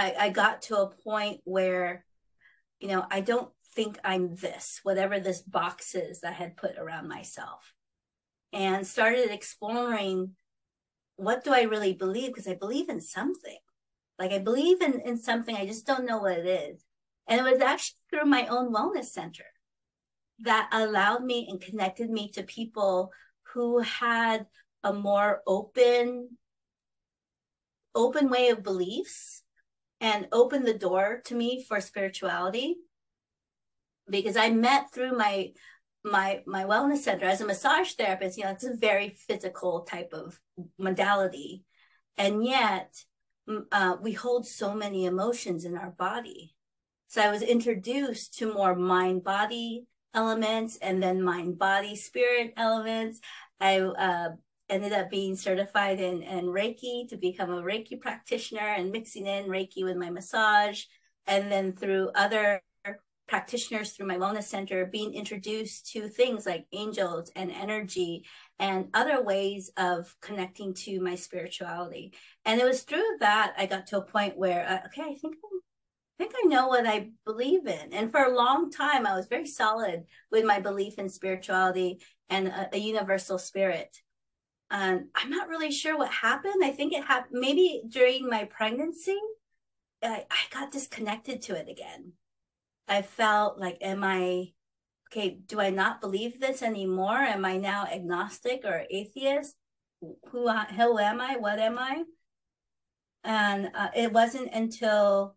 I, I got to a point where, you know, I don't think I'm this, whatever this box is that I had put around myself. And started exploring what do I really believe? Because I believe in something. Like I believe in, in something, I just don't know what it is. And it was actually through my own wellness center that allowed me and connected me to people who had a more open open way of beliefs and opened the door to me for spirituality because I met through my my my wellness center as a massage therapist you know it's a very physical type of modality and yet uh, we hold so many emotions in our body. So I was introduced to more mind body elements and then mind body spirit elements. I uh, ended up being certified in, in Reiki to become a Reiki practitioner and mixing in Reiki with my massage. And then through other practitioners through my wellness center being introduced to things like angels and energy and other ways of connecting to my spirituality and it was through that i got to a point where uh, okay i think I think I know what I believe in. And for a long time, I was very solid with my belief in spirituality and a, a universal spirit. Um, I'm not really sure what happened. I think it happened maybe during my pregnancy. I, I got disconnected to it again. I felt like, am I okay? Do I not believe this anymore? Am I now agnostic or atheist? Who who am I? What am I? And uh, it wasn't until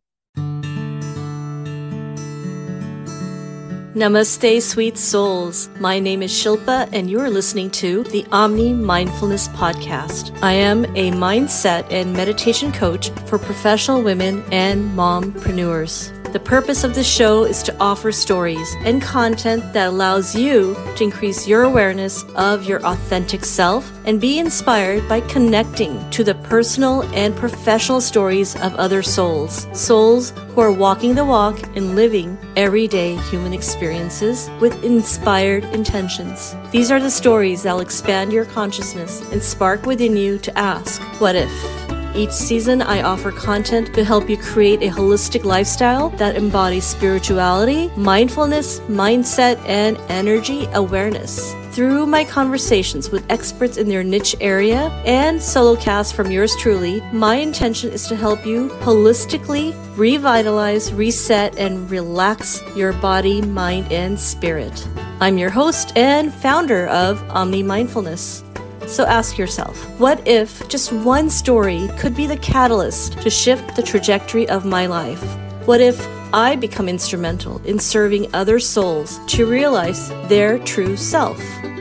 Namaste, sweet souls. My name is Shilpa, and you are listening to the Omni Mindfulness Podcast. I am a mindset and meditation coach for professional women and mompreneurs. The purpose of the show is to offer stories and content that allows you to increase your awareness of your authentic self and be inspired by connecting to the personal and professional stories of other souls. Souls who are walking the walk and living everyday human experiences with inspired intentions. These are the stories that will expand your consciousness and spark within you to ask, What if? Each season, I offer content to help you create a holistic lifestyle that embodies spirituality, mindfulness, mindset, and energy awareness. Through my conversations with experts in their niche area and solo cast from yours truly, my intention is to help you holistically revitalize, reset, and relax your body, mind, and spirit. I'm your host and founder of Omni Mindfulness. So ask yourself, what if just one story could be the catalyst to shift the trajectory of my life? What if I become instrumental in serving other souls to realize their true self?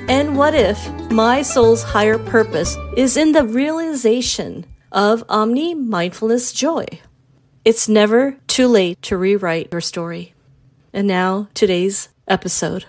And what if my soul's higher purpose is in the realization of omni mindfulness joy? It's never too late to rewrite your story. And now, today's episode.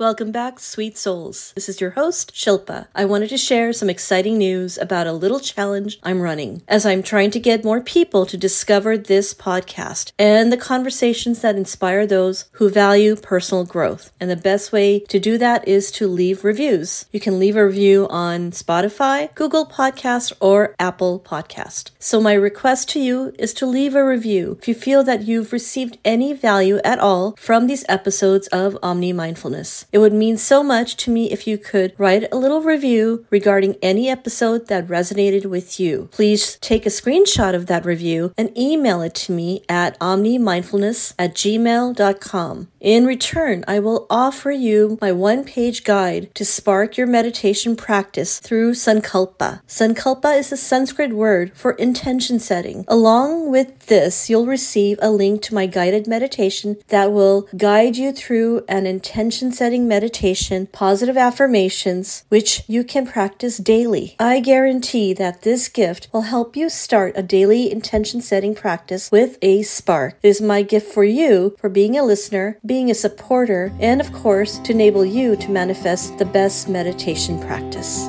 Welcome back, sweet souls. This is your host, Shilpa. I wanted to share some exciting news about a little challenge I'm running as I'm trying to get more people to discover this podcast and the conversations that inspire those who value personal growth. And the best way to do that is to leave reviews. You can leave a review on Spotify, Google Podcast, or Apple Podcast. So my request to you is to leave a review if you feel that you've received any value at all from these episodes of Omni Mindfulness. It would mean so much to me if you could write a little review regarding any episode that resonated with you. Please take a screenshot of that review and email it to me at omnimindfulness at gmail.com. In return, I will offer you my one page guide to spark your meditation practice through Sankalpa. Sankalpa is a Sanskrit word for intention setting. Along with this, you'll receive a link to my guided meditation that will guide you through an intention setting meditation, positive affirmations, which you can practice daily. I guarantee that this gift will help you start a daily intention setting practice with a spark. It is my gift for you for being a listener being a supporter, and of course, to enable you to manifest the best meditation practice.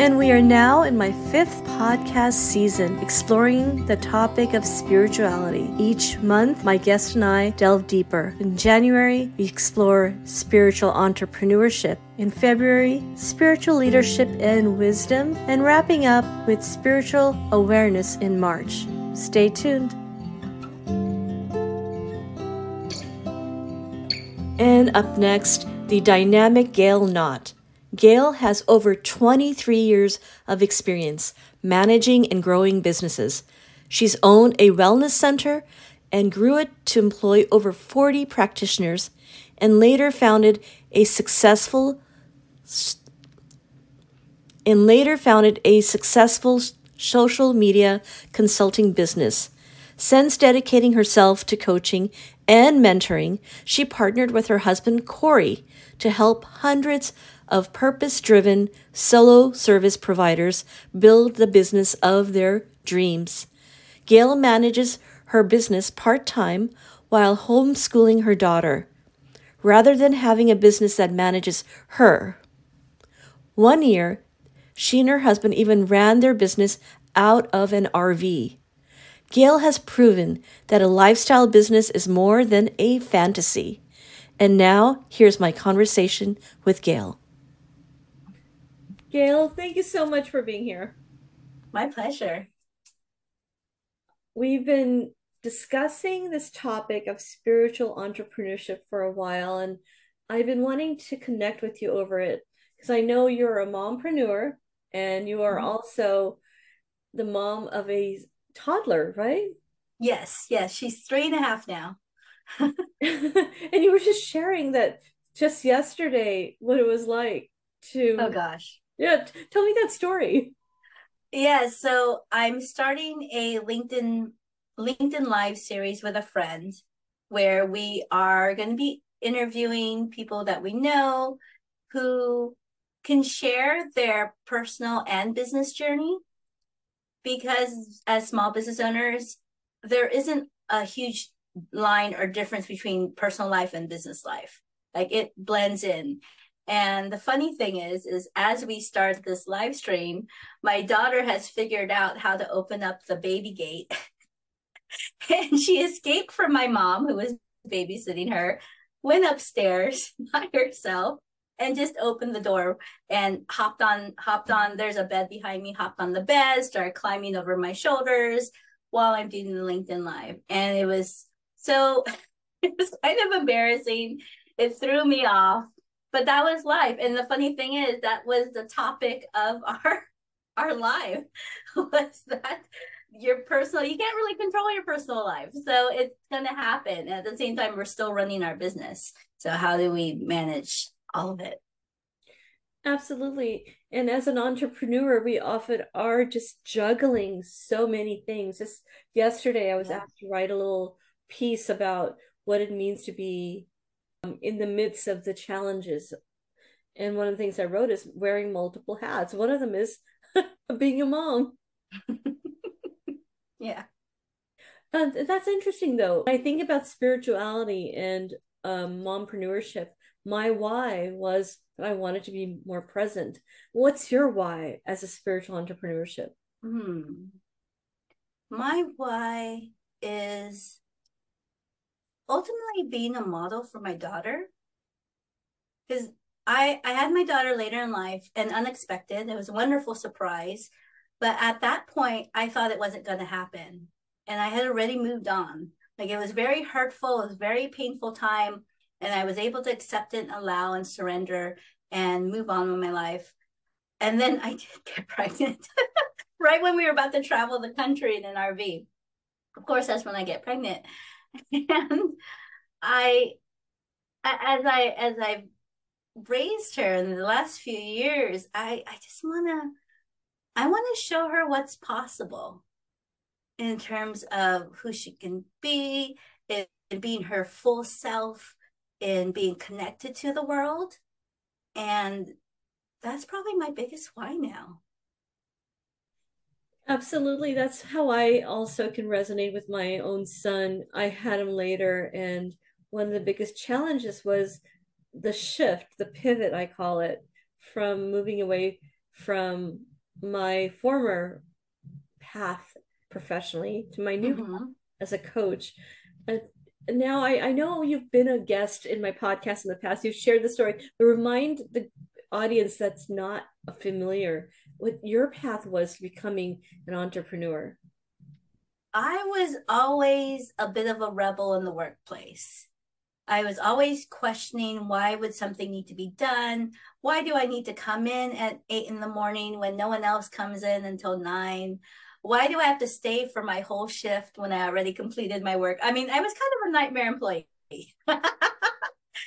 And we are now in my fifth podcast season exploring the topic of spirituality. Each month, my guest and I delve deeper. In January, we explore spiritual entrepreneurship. In February, spiritual leadership and wisdom. And wrapping up with spiritual awareness in March. Stay tuned. And up next, the dynamic Gail Nott. Gail has over 23 years of experience managing and growing businesses. She's owned a wellness center and grew it to employ over 40 practitioners and later founded a successful and later founded a successful social media consulting business. Since dedicating herself to coaching and mentoring, she partnered with her husband Cory to help hundreds of purpose driven solo service providers build the business of their dreams. Gail manages her business part time while homeschooling her daughter, rather than having a business that manages her. One year, she and her husband even ran their business out of an RV. Gail has proven that a lifestyle business is more than a fantasy. And now, here's my conversation with Gail. Gail, thank you so much for being here. My pleasure. We've been discussing this topic of spiritual entrepreneurship for a while, and I've been wanting to connect with you over it because I know you're a mompreneur and you are mm-hmm. also the mom of a toddler, right? Yes, yes. She's three and a half now. and you were just sharing that just yesterday what it was like to oh gosh yeah, t- tell me that story. Yeah, so I'm starting a LinkedIn LinkedIn live series with a friend where we are going to be interviewing people that we know who can share their personal and business journey because as small business owners there isn't a huge line or difference between personal life and business life. Like it blends in. And the funny thing is, is as we start this live stream, my daughter has figured out how to open up the baby gate. and she escaped from my mom, who was babysitting her, went upstairs by herself and just opened the door and hopped on hopped on there's a bed behind me hopped on the bed started climbing over my shoulders while i'm doing the linkedin live. And it was so it was kind of embarrassing. It threw me off but that was life. And the funny thing is that was the topic of our our life was that your personal you can't really control your personal life. So it's going to happen. And at the same time we're still running our business. So how do we manage all of it? Absolutely. And as an entrepreneur we often are just juggling so many things. Just yesterday i was yeah. asked to write a little piece about what it means to be um, in the midst of the challenges. And one of the things I wrote is wearing multiple hats. One of them is being a mom. yeah. And that's interesting though. I think about spirituality and um, mompreneurship. My why was I wanted to be more present. What's your why as a spiritual entrepreneurship? Hmm. My why is ultimately being a model for my daughter because I I had my daughter later in life and unexpected. It was a wonderful surprise, but at that point I thought it wasn't going to happen, and I had already moved on. Like it was very hurtful. It was very painful time, and I was able to accept it, and allow, and surrender, and move on with my life. And then I did get pregnant right when we were about to travel the country in an RV. Of course, that's when I get pregnant and I, as I as I've raised her in the last few years, I I just wanna I want to show her what's possible in terms of who she can be, in, in being her full self, in being connected to the world, and that's probably my biggest why now. Absolutely. That's how I also can resonate with my own son. I had him later, and one of the biggest challenges was the shift, the pivot, I call it, from moving away from my former path professionally to my new mm-hmm. as a coach. And now I, I know you've been a guest in my podcast in the past. You've shared the story, but remind the audience that's not familiar what your path was to becoming an entrepreneur. I was always a bit of a rebel in the workplace. I was always questioning why would something need to be done? Why do I need to come in at eight in the morning when no one else comes in until nine? Why do I have to stay for my whole shift when I already completed my work? I mean, I was kind of a nightmare employee.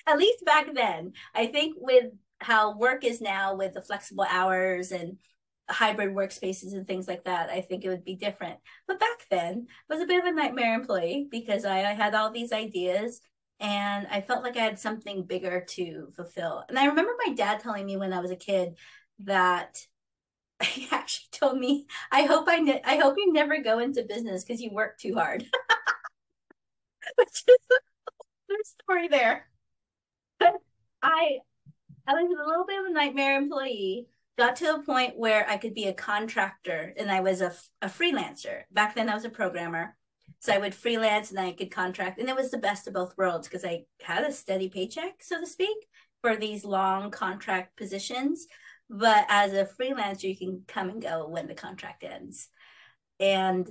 at least back then. I think with how work is now with the flexible hours and hybrid workspaces and things like that, I think it would be different. But back then, I was a bit of a nightmare employee because I, I had all these ideas and I felt like I had something bigger to fulfill. And I remember my dad telling me when I was a kid that he actually told me, "I hope I ne- I hope you never go into business because you work too hard." Which is a story there. But I I was a little bit of a nightmare employee. Got to a point where I could be a contractor, and I was a, a freelancer. Back then, I was a programmer, so I would freelance and I could contract, and it was the best of both worlds because I had a steady paycheck, so to speak, for these long contract positions. But as a freelancer, you can come and go when the contract ends, and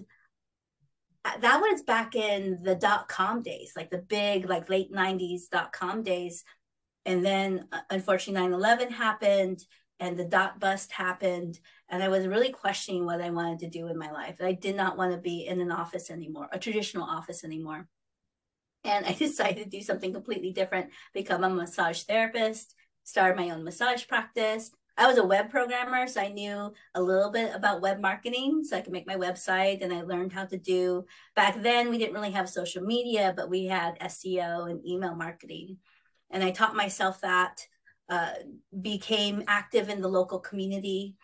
uh, that was back in the dot com days, like the big, like late '90s dot com days and then uh, unfortunately 9-11 happened and the dot bust happened and i was really questioning what i wanted to do in my life. I did not want to be in an office anymore a traditional office anymore. And i decided to do something completely different become a massage therapist start my own massage practice. I was a web programmer so i knew a little bit about web marketing so i could make my website and i learned how to do. Back then we didn't really have social media but we had seo and email marketing and I taught myself that, uh, became active in the local community,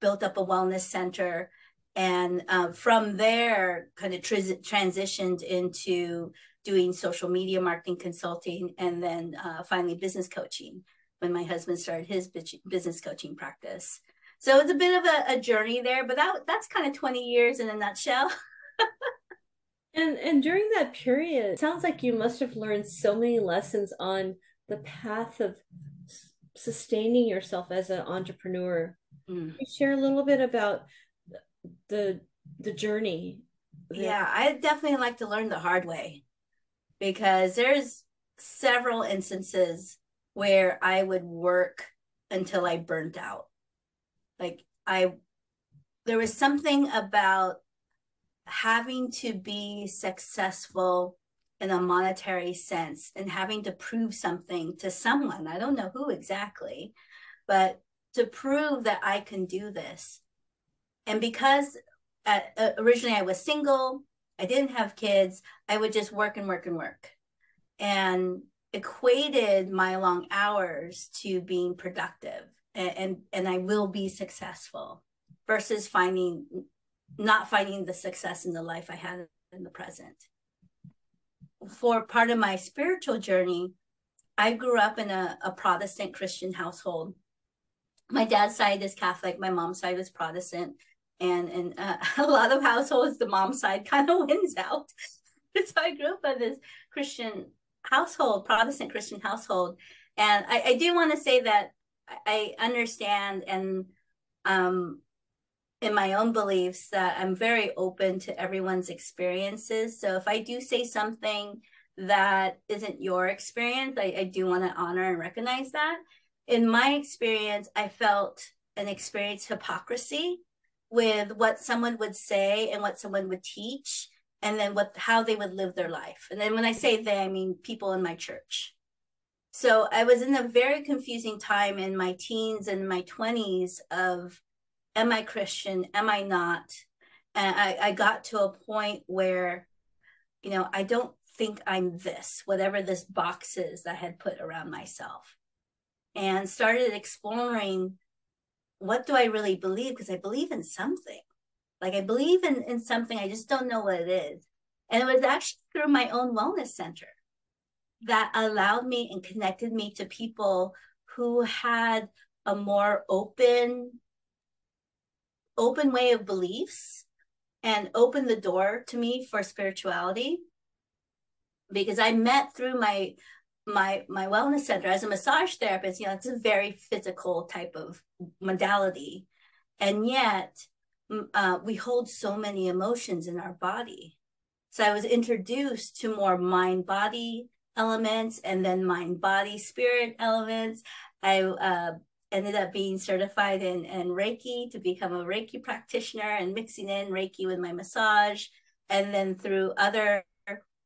built up a wellness center, and uh, from there, kind of tr- transitioned into doing social media marketing consulting, and then uh, finally business coaching when my husband started his business coaching practice. So it's a bit of a, a journey there, but that that's kind of 20 years in a nutshell. and and during that period, sounds like you must have learned so many lessons on the path of sustaining yourself as an entrepreneur. Mm. you share a little bit about the the journey. That- yeah, I definitely like to learn the hard way because there's several instances where I would work until I burnt out. Like I there was something about having to be successful in a monetary sense and having to prove something to someone. I don't know who exactly, but to prove that I can do this. And because at, uh, originally I was single, I didn't have kids, I would just work and work and work. And equated my long hours to being productive and, and, and I will be successful versus finding not finding the success in the life I had in the present for part of my spiritual journey, I grew up in a, a Protestant Christian household. My dad's side is Catholic, my mom's side was Protestant. And in uh, a lot of households, the mom side kind of wins out. so I grew up in this Christian household, Protestant Christian household. And I, I do want to say that I understand and um, in my own beliefs that I'm very open to everyone's experiences. So if I do say something that isn't your experience, I, I do want to honor and recognize that. In my experience, I felt an experience hypocrisy with what someone would say and what someone would teach and then what how they would live their life. And then when I say they, I mean people in my church. So I was in a very confusing time in my teens and my 20s of am I Christian? Am I not? And I, I got to a point where, you know, I don't think I'm this, whatever this box is that I had put around myself. And started exploring what do I really believe? Because I believe in something. Like I believe in, in something, I just don't know what it is. And it was actually through my own wellness center that allowed me and connected me to people who had a more open open way of beliefs and opened the door to me for spirituality. Because I met through my my my wellness center as a massage therapist you know it's a very physical type of modality. And yet uh, we hold so many emotions in our body. So i was introduced to more mind body elements and then mind body spirit elements. I uh, ended up being certified in, in reiki to become a reiki practitioner and mixing in reiki with my massage and then through other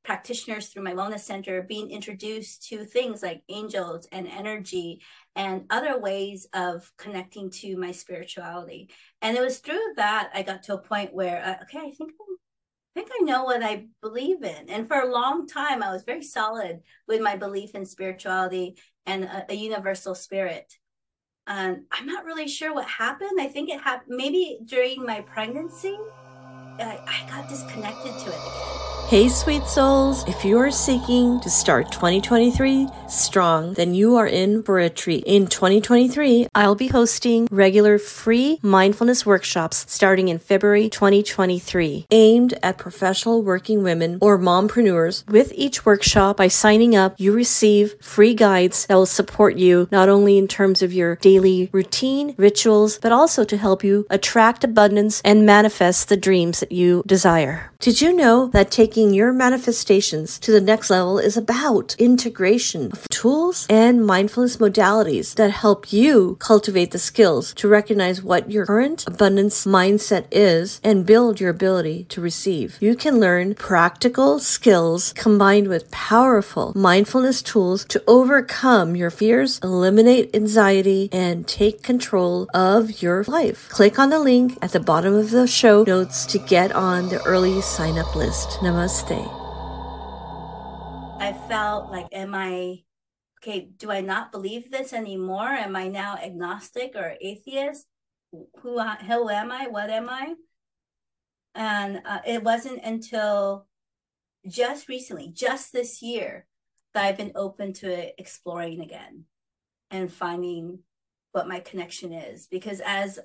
practitioners through my wellness center being introduced to things like angels and energy and other ways of connecting to my spirituality and it was through that i got to a point where uh, okay i think I think I know what I believe in. And for a long time, I was very solid with my belief in spirituality and a, a universal spirit. And I'm not really sure what happened. I think it happened maybe during my pregnancy. I, I got disconnected to it again. Hey, sweet souls. If you are seeking to start 2023 strong, then you are in for a treat. In 2023, I'll be hosting regular free mindfulness workshops starting in February 2023, aimed at professional working women or mompreneurs. With each workshop, by signing up, you receive free guides that will support you not only in terms of your daily routine, rituals, but also to help you attract abundance and manifest the dreams that you desire. Did you know that taking your manifestations to the next level is about integration of tools and mindfulness modalities that help you cultivate the skills to recognize what your current abundance mindset is and build your ability to receive? You can learn practical skills combined with powerful mindfulness tools to overcome your fears, eliminate anxiety, and take control of your life. Click on the link at the bottom of the show notes to get on the early sign up list. Namaste. I felt like, am I okay? Do I not believe this anymore? Am I now agnostic or atheist? Who, who am I? What am I? And uh, it wasn't until just recently, just this year, that I've been open to exploring again and finding what my connection is. Because as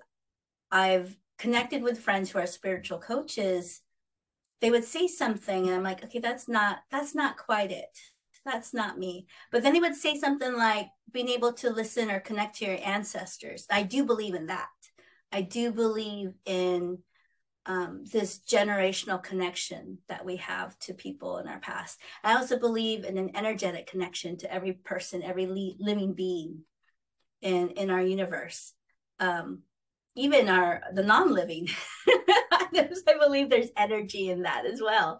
I've connected with friends who are spiritual coaches, they would say something and i'm like okay that's not that's not quite it. That's not me. But then they would say something like being able to listen or connect to your ancestors. I do believe in that. I do believe in um, this generational connection that we have to people in our past. I also believe in an energetic connection to every person every living being in in our universe. Um, even our the non-living i believe there's energy in that as well.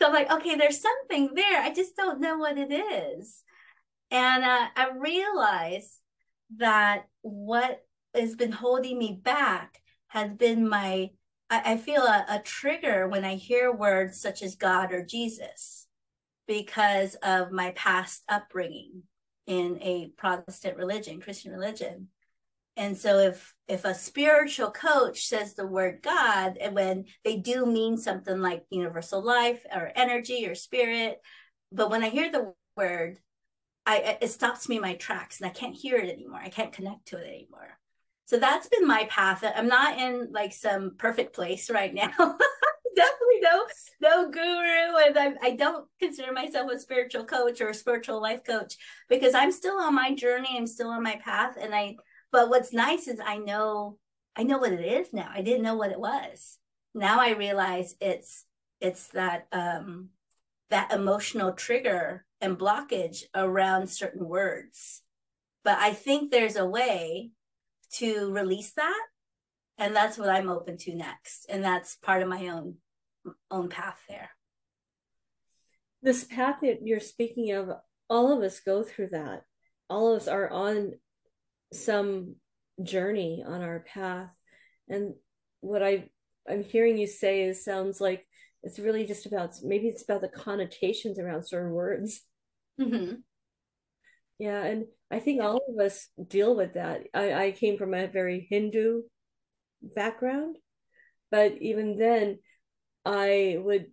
So i'm like okay there's something there. I just don't know what it is. And uh, i realize that what has been holding me back has been my i, I feel a, a trigger when i hear words such as god or jesus because of my past upbringing in a protestant religion christian religion and so if if a spiritual coach says the word god and when they do mean something like universal life or energy or spirit but when i hear the word i it stops me in my tracks and i can't hear it anymore. I can't connect to it anymore. So that's been my path. I'm not in like some perfect place right now. Definitely no no guru and I'm, i don't consider myself a spiritual coach or a spiritual life coach because i'm still on my journey. I'm still on my path and i but what's nice is I know I know what it is now. I didn't know what it was. Now I realize it's it's that um that emotional trigger and blockage around certain words. But I think there's a way to release that and that's what I'm open to next and that's part of my own own path there. This path that you're speaking of, all of us go through that. All of us are on some journey on our path. And what i i'm hearing you say is sounds like it's really just about maybe it's about the connotations around certain words. Mm-hmm. yeah and i think all of us deal with that. I, I came from a very hindu background but even then i would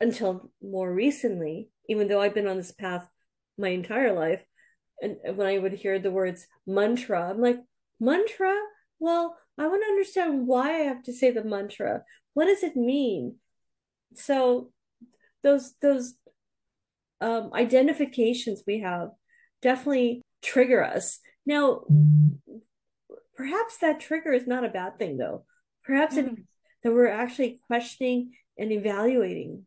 until more recently even though i've been on this path my entire life and when I would hear the words mantra, I'm like, mantra? Well, I want to understand why I have to say the mantra. What does it mean? So those those um, identifications we have definitely trigger us. Now, perhaps that trigger is not a bad thing, though. Perhaps mm-hmm. it, that we're actually questioning and evaluating.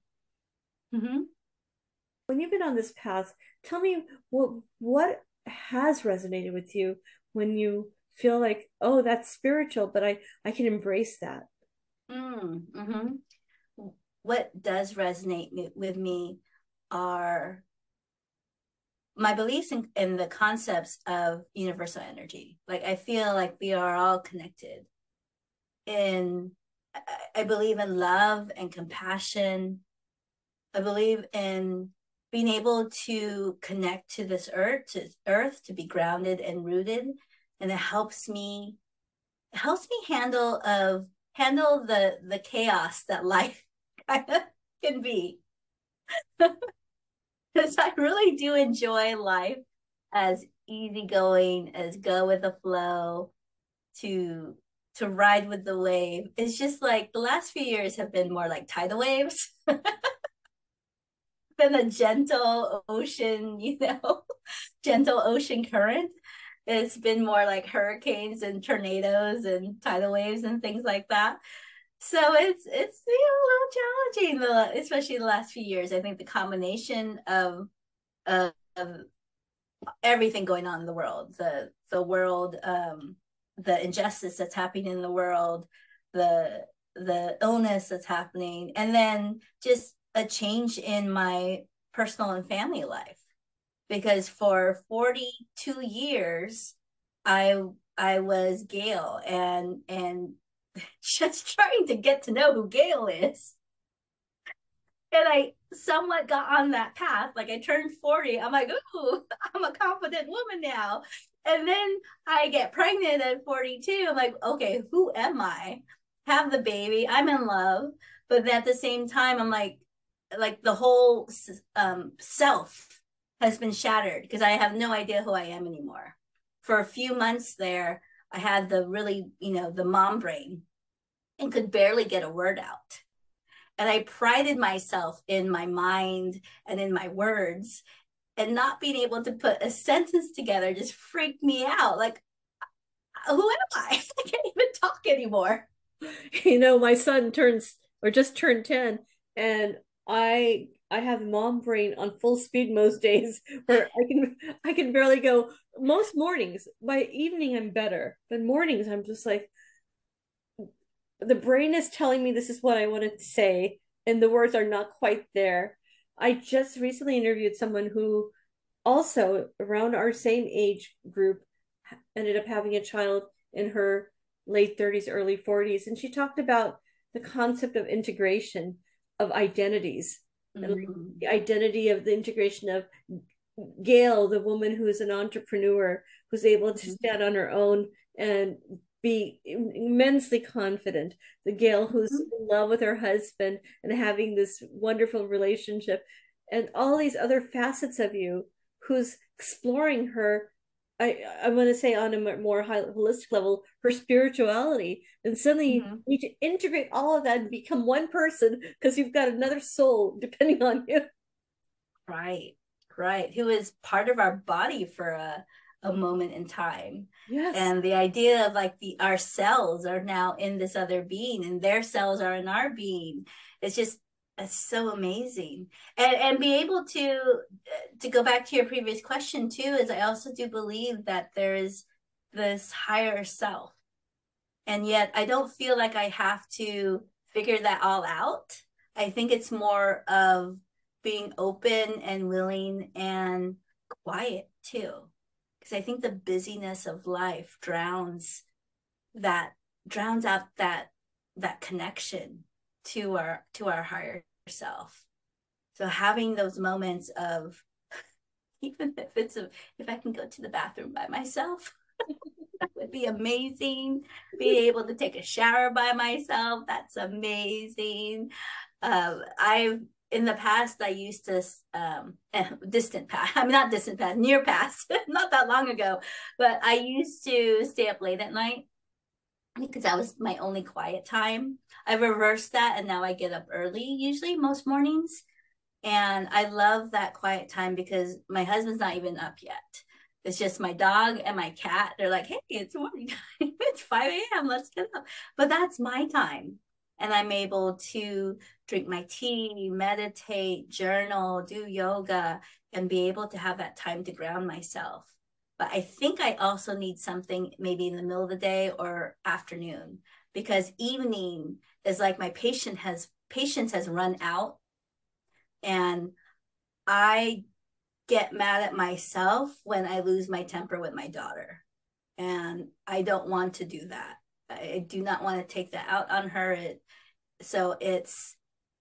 Mm-hmm. When you've been on this path, tell me what what has resonated with you when you feel like, oh, that's spiritual, but I I can embrace that. Mm, mm-hmm. What does resonate with me are my beliefs in, in the concepts of universal energy. Like I feel like we are all connected. In I believe in love and compassion. I believe in being able to connect to this earth, to earth, to be grounded and rooted. And it helps me, helps me handle of handle the the chaos that life can be. Because I really do enjoy life as easygoing, as go with the flow, to to ride with the wave. It's just like the last few years have been more like tidal waves. been a gentle ocean, you know, gentle ocean current. It's been more like hurricanes and tornadoes and tidal waves and things like that. So it's it's you know, a little challenging, especially the last few years. I think the combination of, of, of everything going on in the world, the the world, um, the injustice that's happening in the world, the the illness that's happening, and then just a change in my personal and family life. Because for 42 years i i was gail and and just trying to get to know who gail is. And i somewhat got on that path. Like i turned 40 i'm like ooh i'm a confident woman now. And then i get pregnant at 42 i'm like okay who am i? Have the baby i'm in love. But then at the same time i'm like like the whole um, self has been shattered because I have no idea who I am anymore. For a few months there, I had the really, you know, the mom brain and could barely get a word out. And I prided myself in my mind and in my words, and not being able to put a sentence together just freaked me out. Like, who am I? I can't even talk anymore. You know, my son turns or just turned 10, and I I have mom brain on full speed most days where I can I can barely go most mornings. By evening I'm better. But mornings I'm just like the brain is telling me this is what I wanted to say and the words are not quite there. I just recently interviewed someone who also around our same age group ended up having a child in her late 30s early 40s and she talked about the concept of integration of identities mm-hmm. the identity of the integration of gail the woman who is an entrepreneur who's able to mm-hmm. stand on her own and be immensely confident the gail who's mm-hmm. in love with her husband and having this wonderful relationship and all these other facets of you who's exploring her I, I want to say on a more high, holistic level, her spirituality. And suddenly mm-hmm. you need to integrate all of that and become one person because you've got another soul depending on you. Right, right. Who is part of our body for a, a moment in time. Yes. And the idea of like the our cells are now in this other being and their cells are in our being. It's just that's so amazing. And and be able to uh, to go back to your previous question too is i also do believe that there is this higher self. And yet i don't feel like i have to figure that all out. I think it's more of being open and willing and quiet too. Because i think the busyness of life drowns that drowns out that that connection to our to our higher yourself. So having those moments of even if it's a if I can go to the bathroom by myself, that would be amazing. Be able to take a shower by myself, that's amazing. Um, I've in the past I used to um distant past I mean not distant past near past not that long ago but I used to stay up late at night because that was my only quiet time. I reversed that and now I get up early, usually most mornings. And I love that quiet time because my husband's not even up yet. It's just my dog and my cat. They're like, hey, it's morning time. it's 5 a.m. Let's get up. But that's my time. And I'm able to drink my tea, meditate, journal, do yoga, and be able to have that time to ground myself. But I think I also need something maybe in the middle of the day or afternoon because evening is like my patient has patience has run out and I get mad at myself when I lose my temper with my daughter. And I don't want to do that. I do not want to take that out on her. It, so it's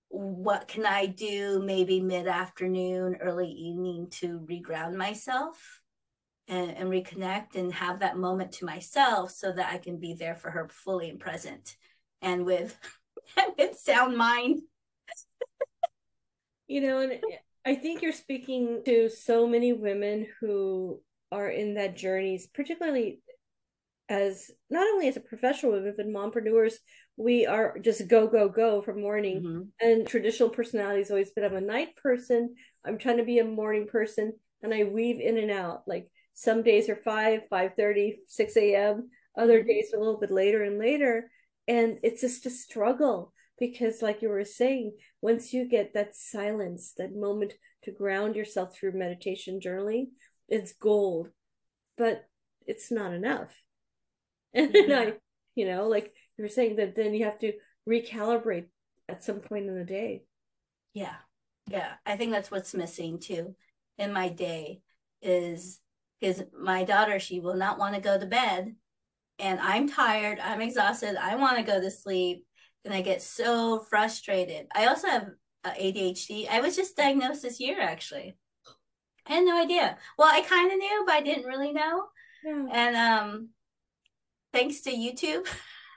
what can I do maybe mid afternoon, early evening to reground myself and, and reconnect and have that moment to myself so that I can be there for her fully and present and with, with sound mind you know, and I think you're speaking to so many women who are in that journeys, particularly as not only as a professional woman but mompreneurs, we are just go, go, go from morning. Mm-hmm. And traditional personality has always been I'm a night person. I'm trying to be a morning person. And I weave in and out. Like some days are 5, 5 30, 6 a.m. Other mm-hmm. days are a little bit later and later. And it's just a struggle because like you were saying once you get that silence that moment to ground yourself through meditation journaling it's gold but it's not enough and then i you know like you were saying that then you have to recalibrate at some point in the day yeah yeah i think that's what's missing too in my day is because my daughter she will not want to go to bed and i'm tired i'm exhausted i want to go to sleep and I get so frustrated. I also have ADHD. I was just diagnosed this year, actually. I had no idea. Well, I kind of knew, but I didn't really know. Yeah. And um, thanks to YouTube,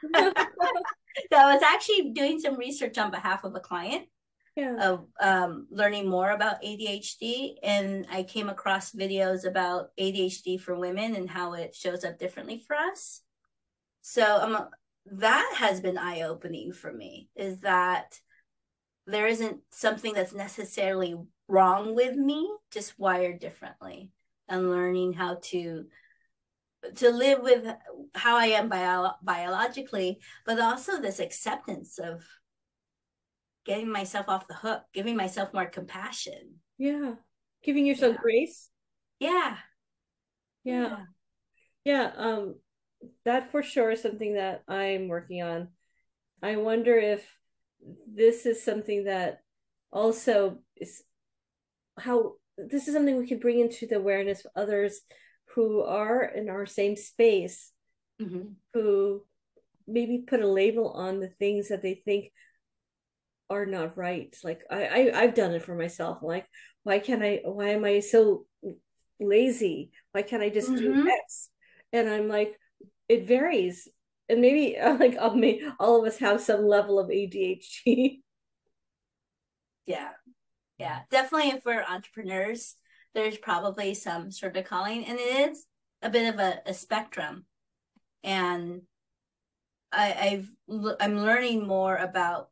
I was actually doing some research on behalf of a client yeah. of um, learning more about ADHD. And I came across videos about ADHD for women and how it shows up differently for us. So I'm that has been eye opening for me is that there isn't something that's necessarily wrong with me, just wired differently and learning how to to live with how I am bio- biologically, but also this acceptance of getting myself off the hook, giving myself more compassion. Yeah. Giving yourself yeah. grace. Yeah. Yeah. Yeah. Um, that for sure is something that I'm working on. I wonder if this is something that also is how this is something we can bring into the awareness of others who are in our same space, mm-hmm. who maybe put a label on the things that they think are not right. Like I, I I've done it for myself. like, why can't I? Why am I so lazy? Why can't I just mm-hmm. do X? And I'm like, it varies and maybe like all, all of us have some level of adhd yeah yeah definitely if we're entrepreneurs there's probably some sort of calling and it is a bit of a, a spectrum and I, I've I'm learning more about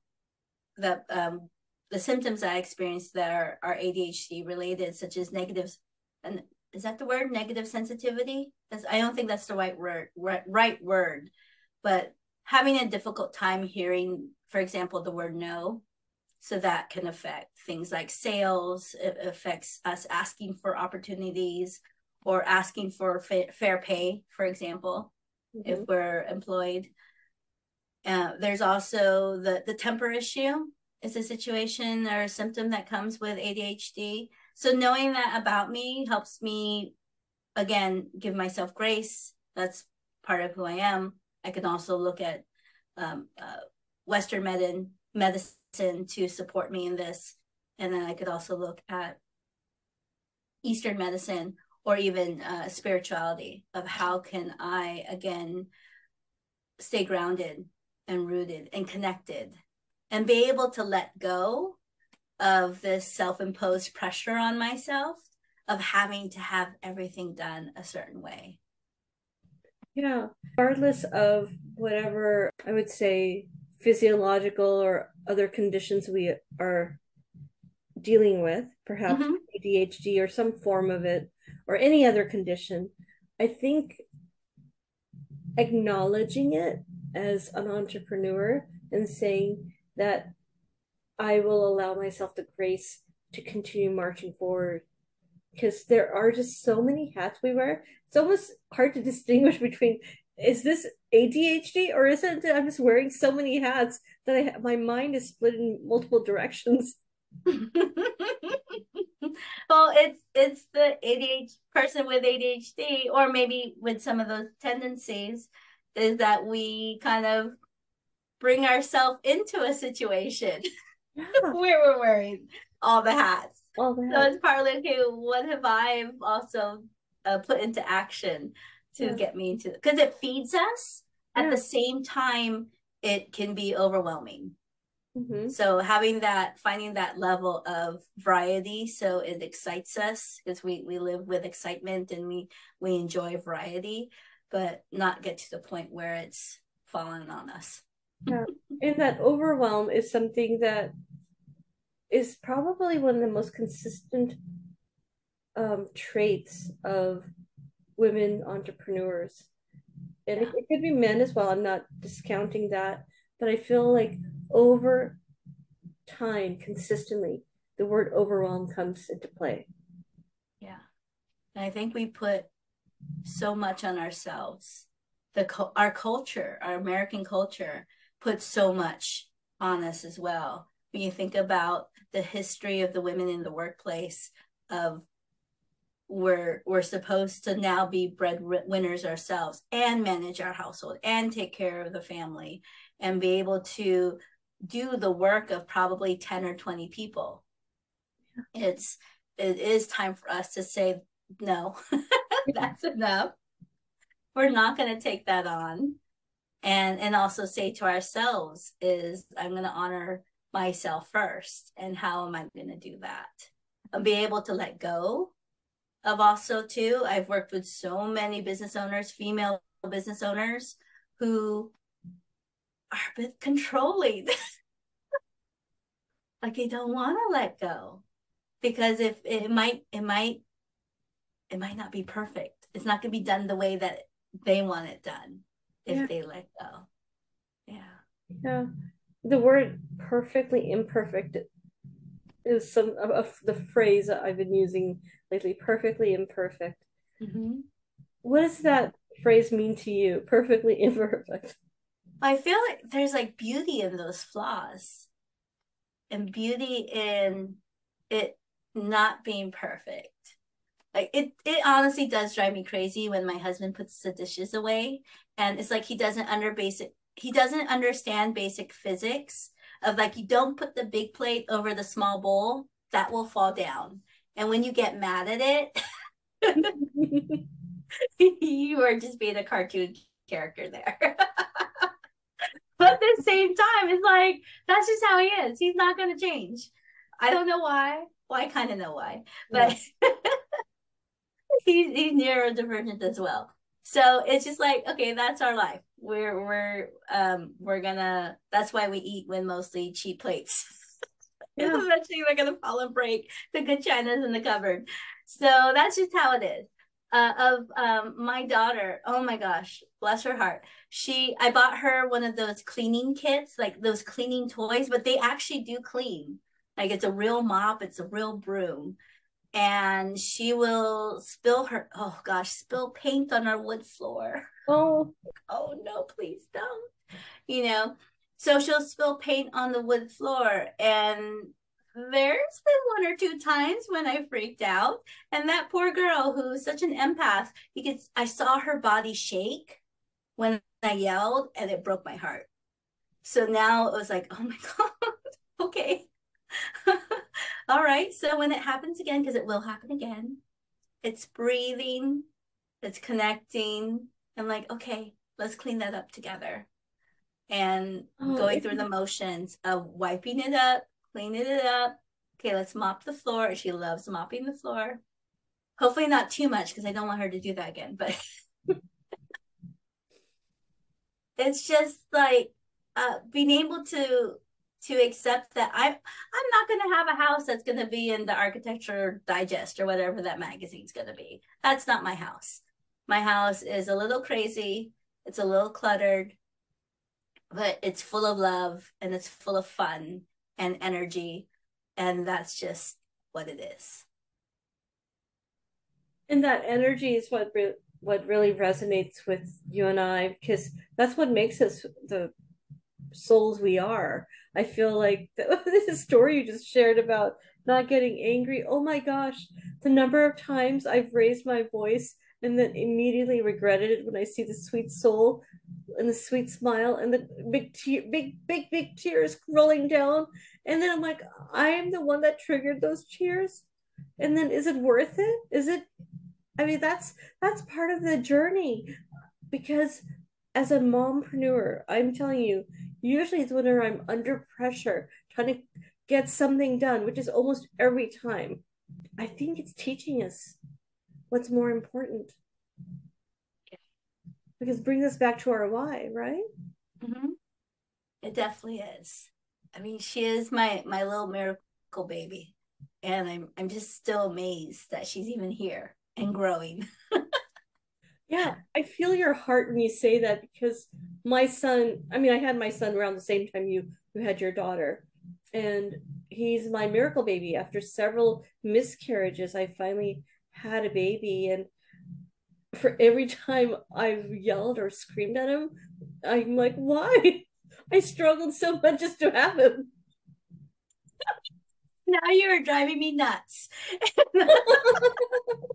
the um, the symptoms I experienced that are, are ADHD related, such as negative and is that the word? Negative sensitivity? That's, i don't think that's the right word right, right word but having a difficult time hearing for example the word no so that can affect things like sales it affects us asking for opportunities or asking for fa- fair pay for example mm-hmm. if we're employed uh, there's also the the temper issue is a situation or a symptom that comes with adhd so knowing that about me helps me again give myself grace. That's part of who i am. I can also look at um, uh, western med- medicine to support me in this. And then i could also look at eastern medicine or even uh, spirituality of how can i again stay grounded and rooted and connected and be able to let go of this self-imposed pressure on myself of having to have everything done a certain way Yeah. Regardless of whatever I would say physiological or other conditions we are dealing with, perhaps mm-hmm. ADHD or some form of it, or any other condition, I think acknowledging it as an entrepreneur and saying that I will allow myself the grace to continue marching forward because there are just so many hats we wear. It's almost hard to distinguish between is this ADHD or is it that I'm just wearing so many hats that I my mind is split in multiple directions. well, it's it's the ADHD person with ADHD or maybe with some of those tendencies is that we kind of bring ourselves into a situation yeah. where we're wearing all the hats. All the hats. So it's partly okay. What have I also uh, put into action to yeah. get me into? Because it feeds us. At the same time, it can be overwhelming. Mm-hmm. So having that, finding that level of variety, so it excites us because we we live with excitement and we we enjoy variety but not get to the point where it's fallen on us. Yeah. And that overwhelm is something that is probably one of the most consistent um, traits of women entrepreneurs. And yeah. it, it could be men as well. I'm not discounting that. But I feel like over time, consistently, the word overwhelm comes into play. Yeah. And I think we put so much on ourselves. The our culture, our American culture, puts so much on us as well. When you think about the history of the women in the workplace, of we're we're supposed to now be breadwinners ourselves and manage our household and take care of the family and be able to do the work of probably 10 or 20 people it's it is time for us to say no that's enough. We're not going to take that on. And and also say to ourselves is I'm going to honor myself first and how am I going to do that? And be able to let go of also too. I've worked with so many business owners, female business owners who are controlling. like they don't want to let go because if it might it might it might not be perfect. It's not going to be done the way that they want it done if yeah. they let go. Yeah. Yeah. The word perfectly imperfect is some of, the phrase that I've been using lately perfectly imperfect. Mm-hmm. What does that phrase mean to you? Perfectly imperfect. I feel like there's like beauty in those flaws and beauty in it not being perfect like it it honestly does drive me crazy when my husband puts the dishes away and it's like he doesn't under basic he doesn't understand basic physics of like you don't put the big plate over the small bowl that will fall down. And when you get mad at it you are just being a cartoon character there. But at the same time it's like that's just how he is. He's not going to change. I don't know why. Well i kind of know why but. he's he's neurodivergent as well. So it's just like, okay, that's our life. We're we're um we're gonna that's why we eat with mostly cheap plates. Yeah. eventually they're gonna fall and break. The good china's in the cupboard. So that's just how it is. Uh, of um, my daughter, oh my gosh, bless her heart. She, I bought her one of those cleaning kits, like those cleaning toys, but they actually do clean. Like it's a real mop, it's a real broom and she will spill her oh gosh spill paint on our wood floor oh oh no please don't you know so she'll spill paint on the wood floor and there's been one or two times when I freaked out. And that poor girl who's such an empath, because I saw her body shake when I yelled and it broke my heart. So now it was like, oh my God, okay. All right. So when it happens again, because it will happen again, it's breathing, it's connecting, and like, okay, let's clean that up together. And oh, going through the motions of wiping it up, cleaning it up. Okay, let's mop the floor. She loves mopping the floor. Hopefully not too much because I don't want her to do that again. But it's just like uh, being able to to accept that I'm I'm not going to have a house that's going to be in the Architecture Digest or whatever that magazine's going to be. That's not my house. My house is a little crazy. It's a little cluttered, but it's full of love and it's full of fun and energy, and that's just what it is. And that energy is what re- what really resonates with you and I because that's what makes us the souls we are. I feel like the, this story you just shared about not getting angry. Oh my gosh, the number of times I've raised my voice and then immediately regretted it when I see the sweet soul and the sweet smile and the big tear, big big big tears rolling down, and then I'm like, I am the one that triggered those tears, and then is it worth it? Is it? I mean, that's that's part of the journey, because as a mompreneur, I'm telling you, usually it's when I'm under pressure trying to get something done, which is almost every time. I think it's teaching us what's more important. Because it brings us back to our why, right? Mm-hmm. It definitely is. I mean, she is my my little miracle baby, and I'm I'm just still amazed that she's even here and growing. Yeah, I feel your heart when you say that because my son, I mean, I had my son around the same time you you had your daughter. And he's my miracle baby. After several miscarriages, I finally had a baby and for every time I've yelled or screamed at him, I'm like, why? I struggled so much just to have him. now you're driving me nuts.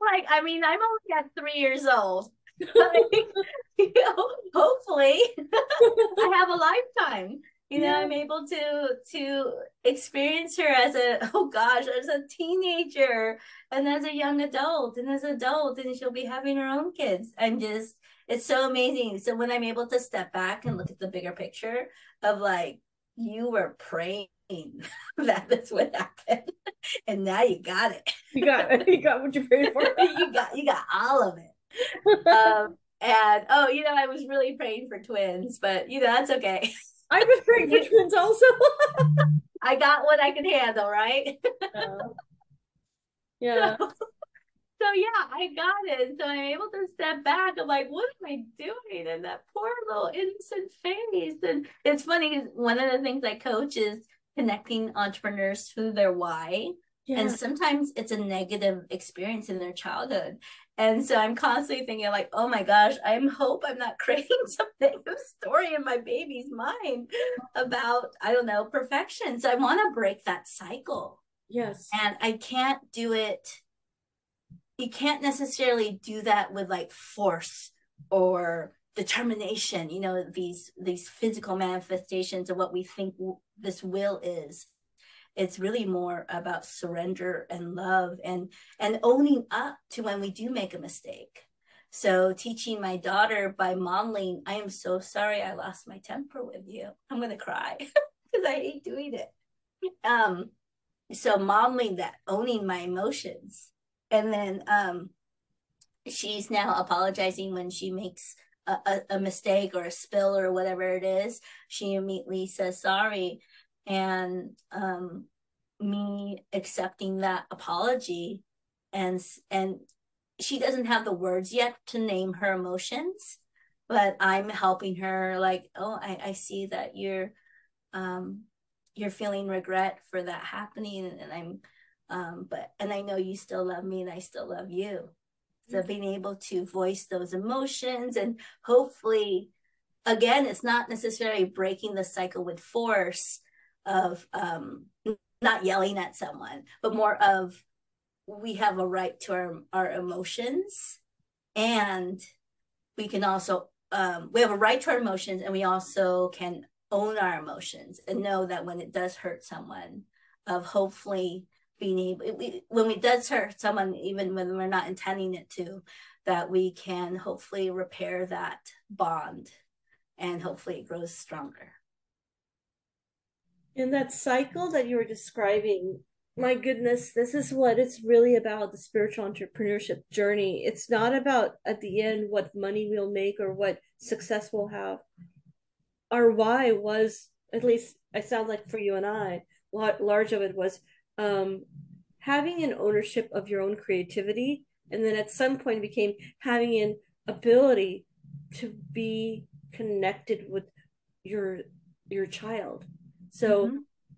like, I mean, I'm only at three years old. you know, hopefully I have a lifetime. You know, yeah. I'm able to to experience her as a oh gosh, as a teenager and as a young adult and as an adult and she'll be having her own kids. I'm just it's so amazing. So when I'm able to step back and look at the bigger picture of like you were praying that that's what happened. and now you got it. You got. You got what you prayed for. you got you got all of it. Um, and oh, you know, I was really praying for twins, but you know, that's okay. I was praying for twins also. I got what I could handle, right? Yeah. So, so yeah, I got it. So I'm able to step back. I'm like, what am I doing? And that poor little innocent face. And it's funny, one of the things I coach is connecting entrepreneurs to their why. Yeah. And sometimes it's a negative experience in their childhood. And so I'm constantly thinking, like, oh my gosh, I am hope I'm not creating some negative story in my baby's mind about, I don't know, perfection. So I want to break that cycle. Yes. And I can't do it. You can't necessarily do that with like force or determination you know these these physical manifestations of what we think w- this will is. It's really more about surrender and love and and owning up to when we do make a mistake. So teaching my daughter by modeling i am so sorry i lost my temper with you. I'm going to cry because i hate doing it. Um so modeling that owning my emotions. And then um she's now apologizing when she makes a, a mistake or a spill or whatever it is, she immediately says sorry. And um, me accepting that apology and and she doesn't have the words yet to name her emotions but i'm helping her like oh i, I see that you're um you're feeling regret for that happening and i'm um but and i know you still love me and i still love you so being able to voice those emotions and hopefully, again, it's not necessarily breaking the cycle with force of um, not yelling at someone, but more of we have a right to our, our emotions and we can also um, we have a right to our emotions and we also can own our emotions and know that when it does hurt someone of hopefully being able we, when we does hurt someone even when we're not intending it to that we can hopefully repair that bond and hopefully it grows stronger in that cycle that you were describing my goodness, this is what it's really about the spiritual entrepreneurship journey. It's not about at the end what money we'll make or what success we'll have. Our why was, at least I sound like for you and I, large of it was um, having an ownership of your own creativity. And then at some point became having an ability to be connected with your your child. So mm-hmm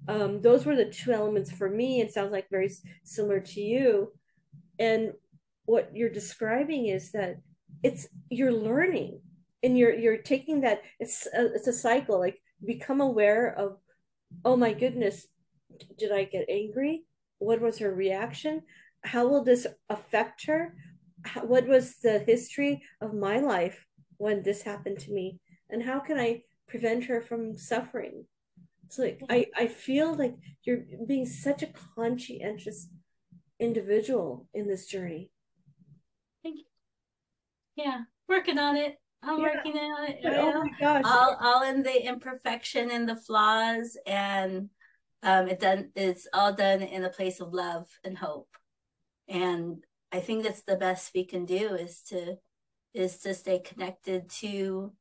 um, those were the two elements for me. It sounds like very similar to you. And what you're describing is that it's you're learning and you're you're taking that it's a, it's a cycle like become aware of oh my goodness did i get angry what was her reaction how will this affect her how, what was the history of my life when this happened to me and how can i prevent her from suffering it's like I, I feel like you're being such a conscientious individual in this journey. Thank you. Yeah, working on it. I'm yeah. working on it. Oh my gosh. All, all in the imperfection and the flaws and um it done it's all done in a place of love and hope. And I think that's the best we can do is to is to stay connected to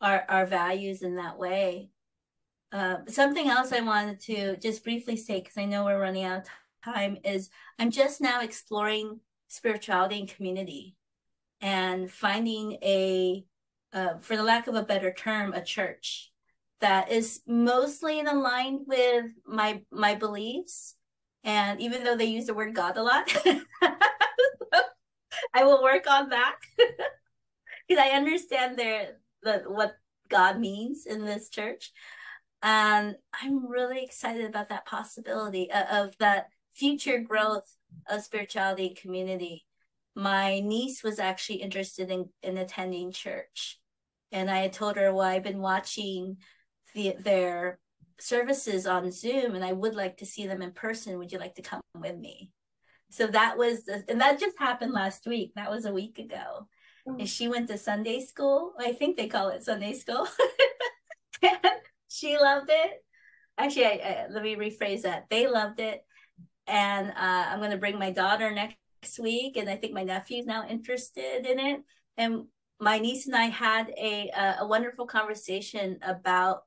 our our values in that way uh, something else I wanted to just briefly say, because I know we're running out of time, is I'm just now exploring spirituality and community and finding a, uh, for the lack of a better term, a church that is mostly in line with my my beliefs. And even though they use the word God a lot, I will work on that. Because I understand their the what God means in this church. And i'm really excited about that possibility of, of that future growth of spirituality community. My niece was actually interested in, in attending church. And i told her well i've been watching the, their services on zoom and i would like to see them in person would you like to come with me so that was the, and that just happened last week that was a week ago mm. and she went to sunday school i think they call it sunday school she loved it. Actually, I, I, let me rephrase that. They loved it, and uh, I'm going to bring my daughter next week, and I think my nephew's now interested in it. And my niece and I had a a, wonderful conversation about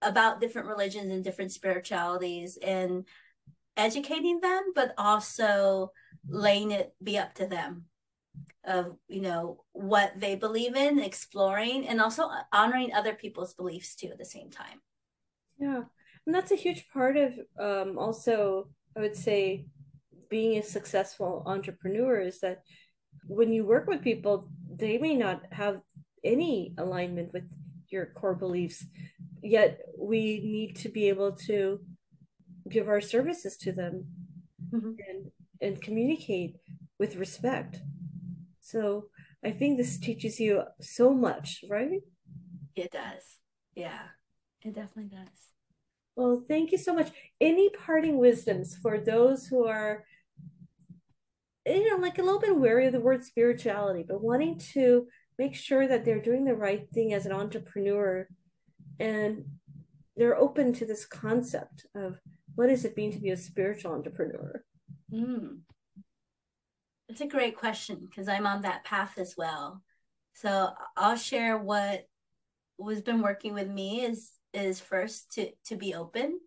about different religions and different spiritualities and educating them, but also laying it be up to them of you know what they believe in exploring and also honoring other people's beliefs too at the same time. Yeah and that's a huge part of um, also i would say being a successful entrepreneur is that when you work with people they may not have any alignment with your core beliefs yet we need to be able to give our services to them mm-hmm. and and communicate with respect so I think this teaches you so much, right? It does. Yeah, it definitely does. Well, thank you so much. Any parting wisdoms for those who are, you know, like a little bit wary of the word spirituality, but wanting to make sure that they're doing the right thing as an entrepreneur and they're open to this concept of what does it mean to be a spiritual entrepreneur? Mm. It's a great question because I'm on that path as well. So I'll share what was been working with me is is first to to be open,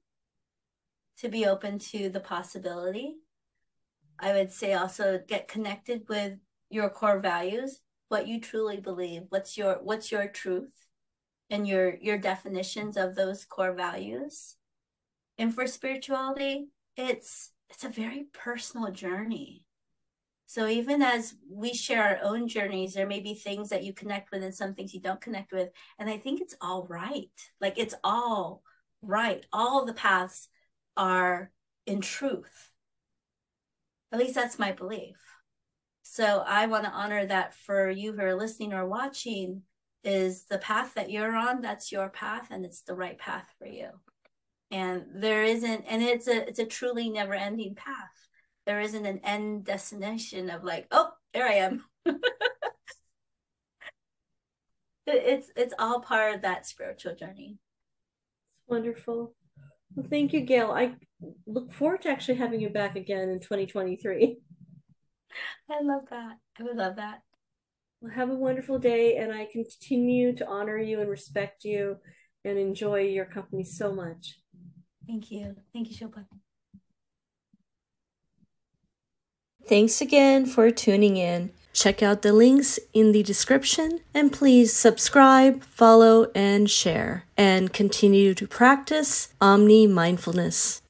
to be open to the possibility. I would say also get connected with your core values, what you truly believe, what's your what's your truth and your your definitions of those core values. And for spirituality, it's it's a very personal journey so even as we share our own journeys, there may be things that you connect with and some things you don't connect with. And I think it's all right. Like it's all right. All the paths are in truth. At least that's my belief. So I want to honor that for you who are listening or watching is the path that you're on, that's your path and it's the right path for you. And there isn't and it's a it's a truly never ending path there isn't an end destination of like, oh, there I am. it's it's all part of that spiritual journey. It's wonderful. Well, thank you, Gail. I look forward to actually having you back again in 2023. I love that. I would love that. Well, have a wonderful day, and I continue to honor you and respect you and enjoy your company so much. Thank you. Thank you, Shilpa. Thanks again for tuning in. Check out the links in the description and please subscribe, follow, and share. And continue to practice Omni Mindfulness.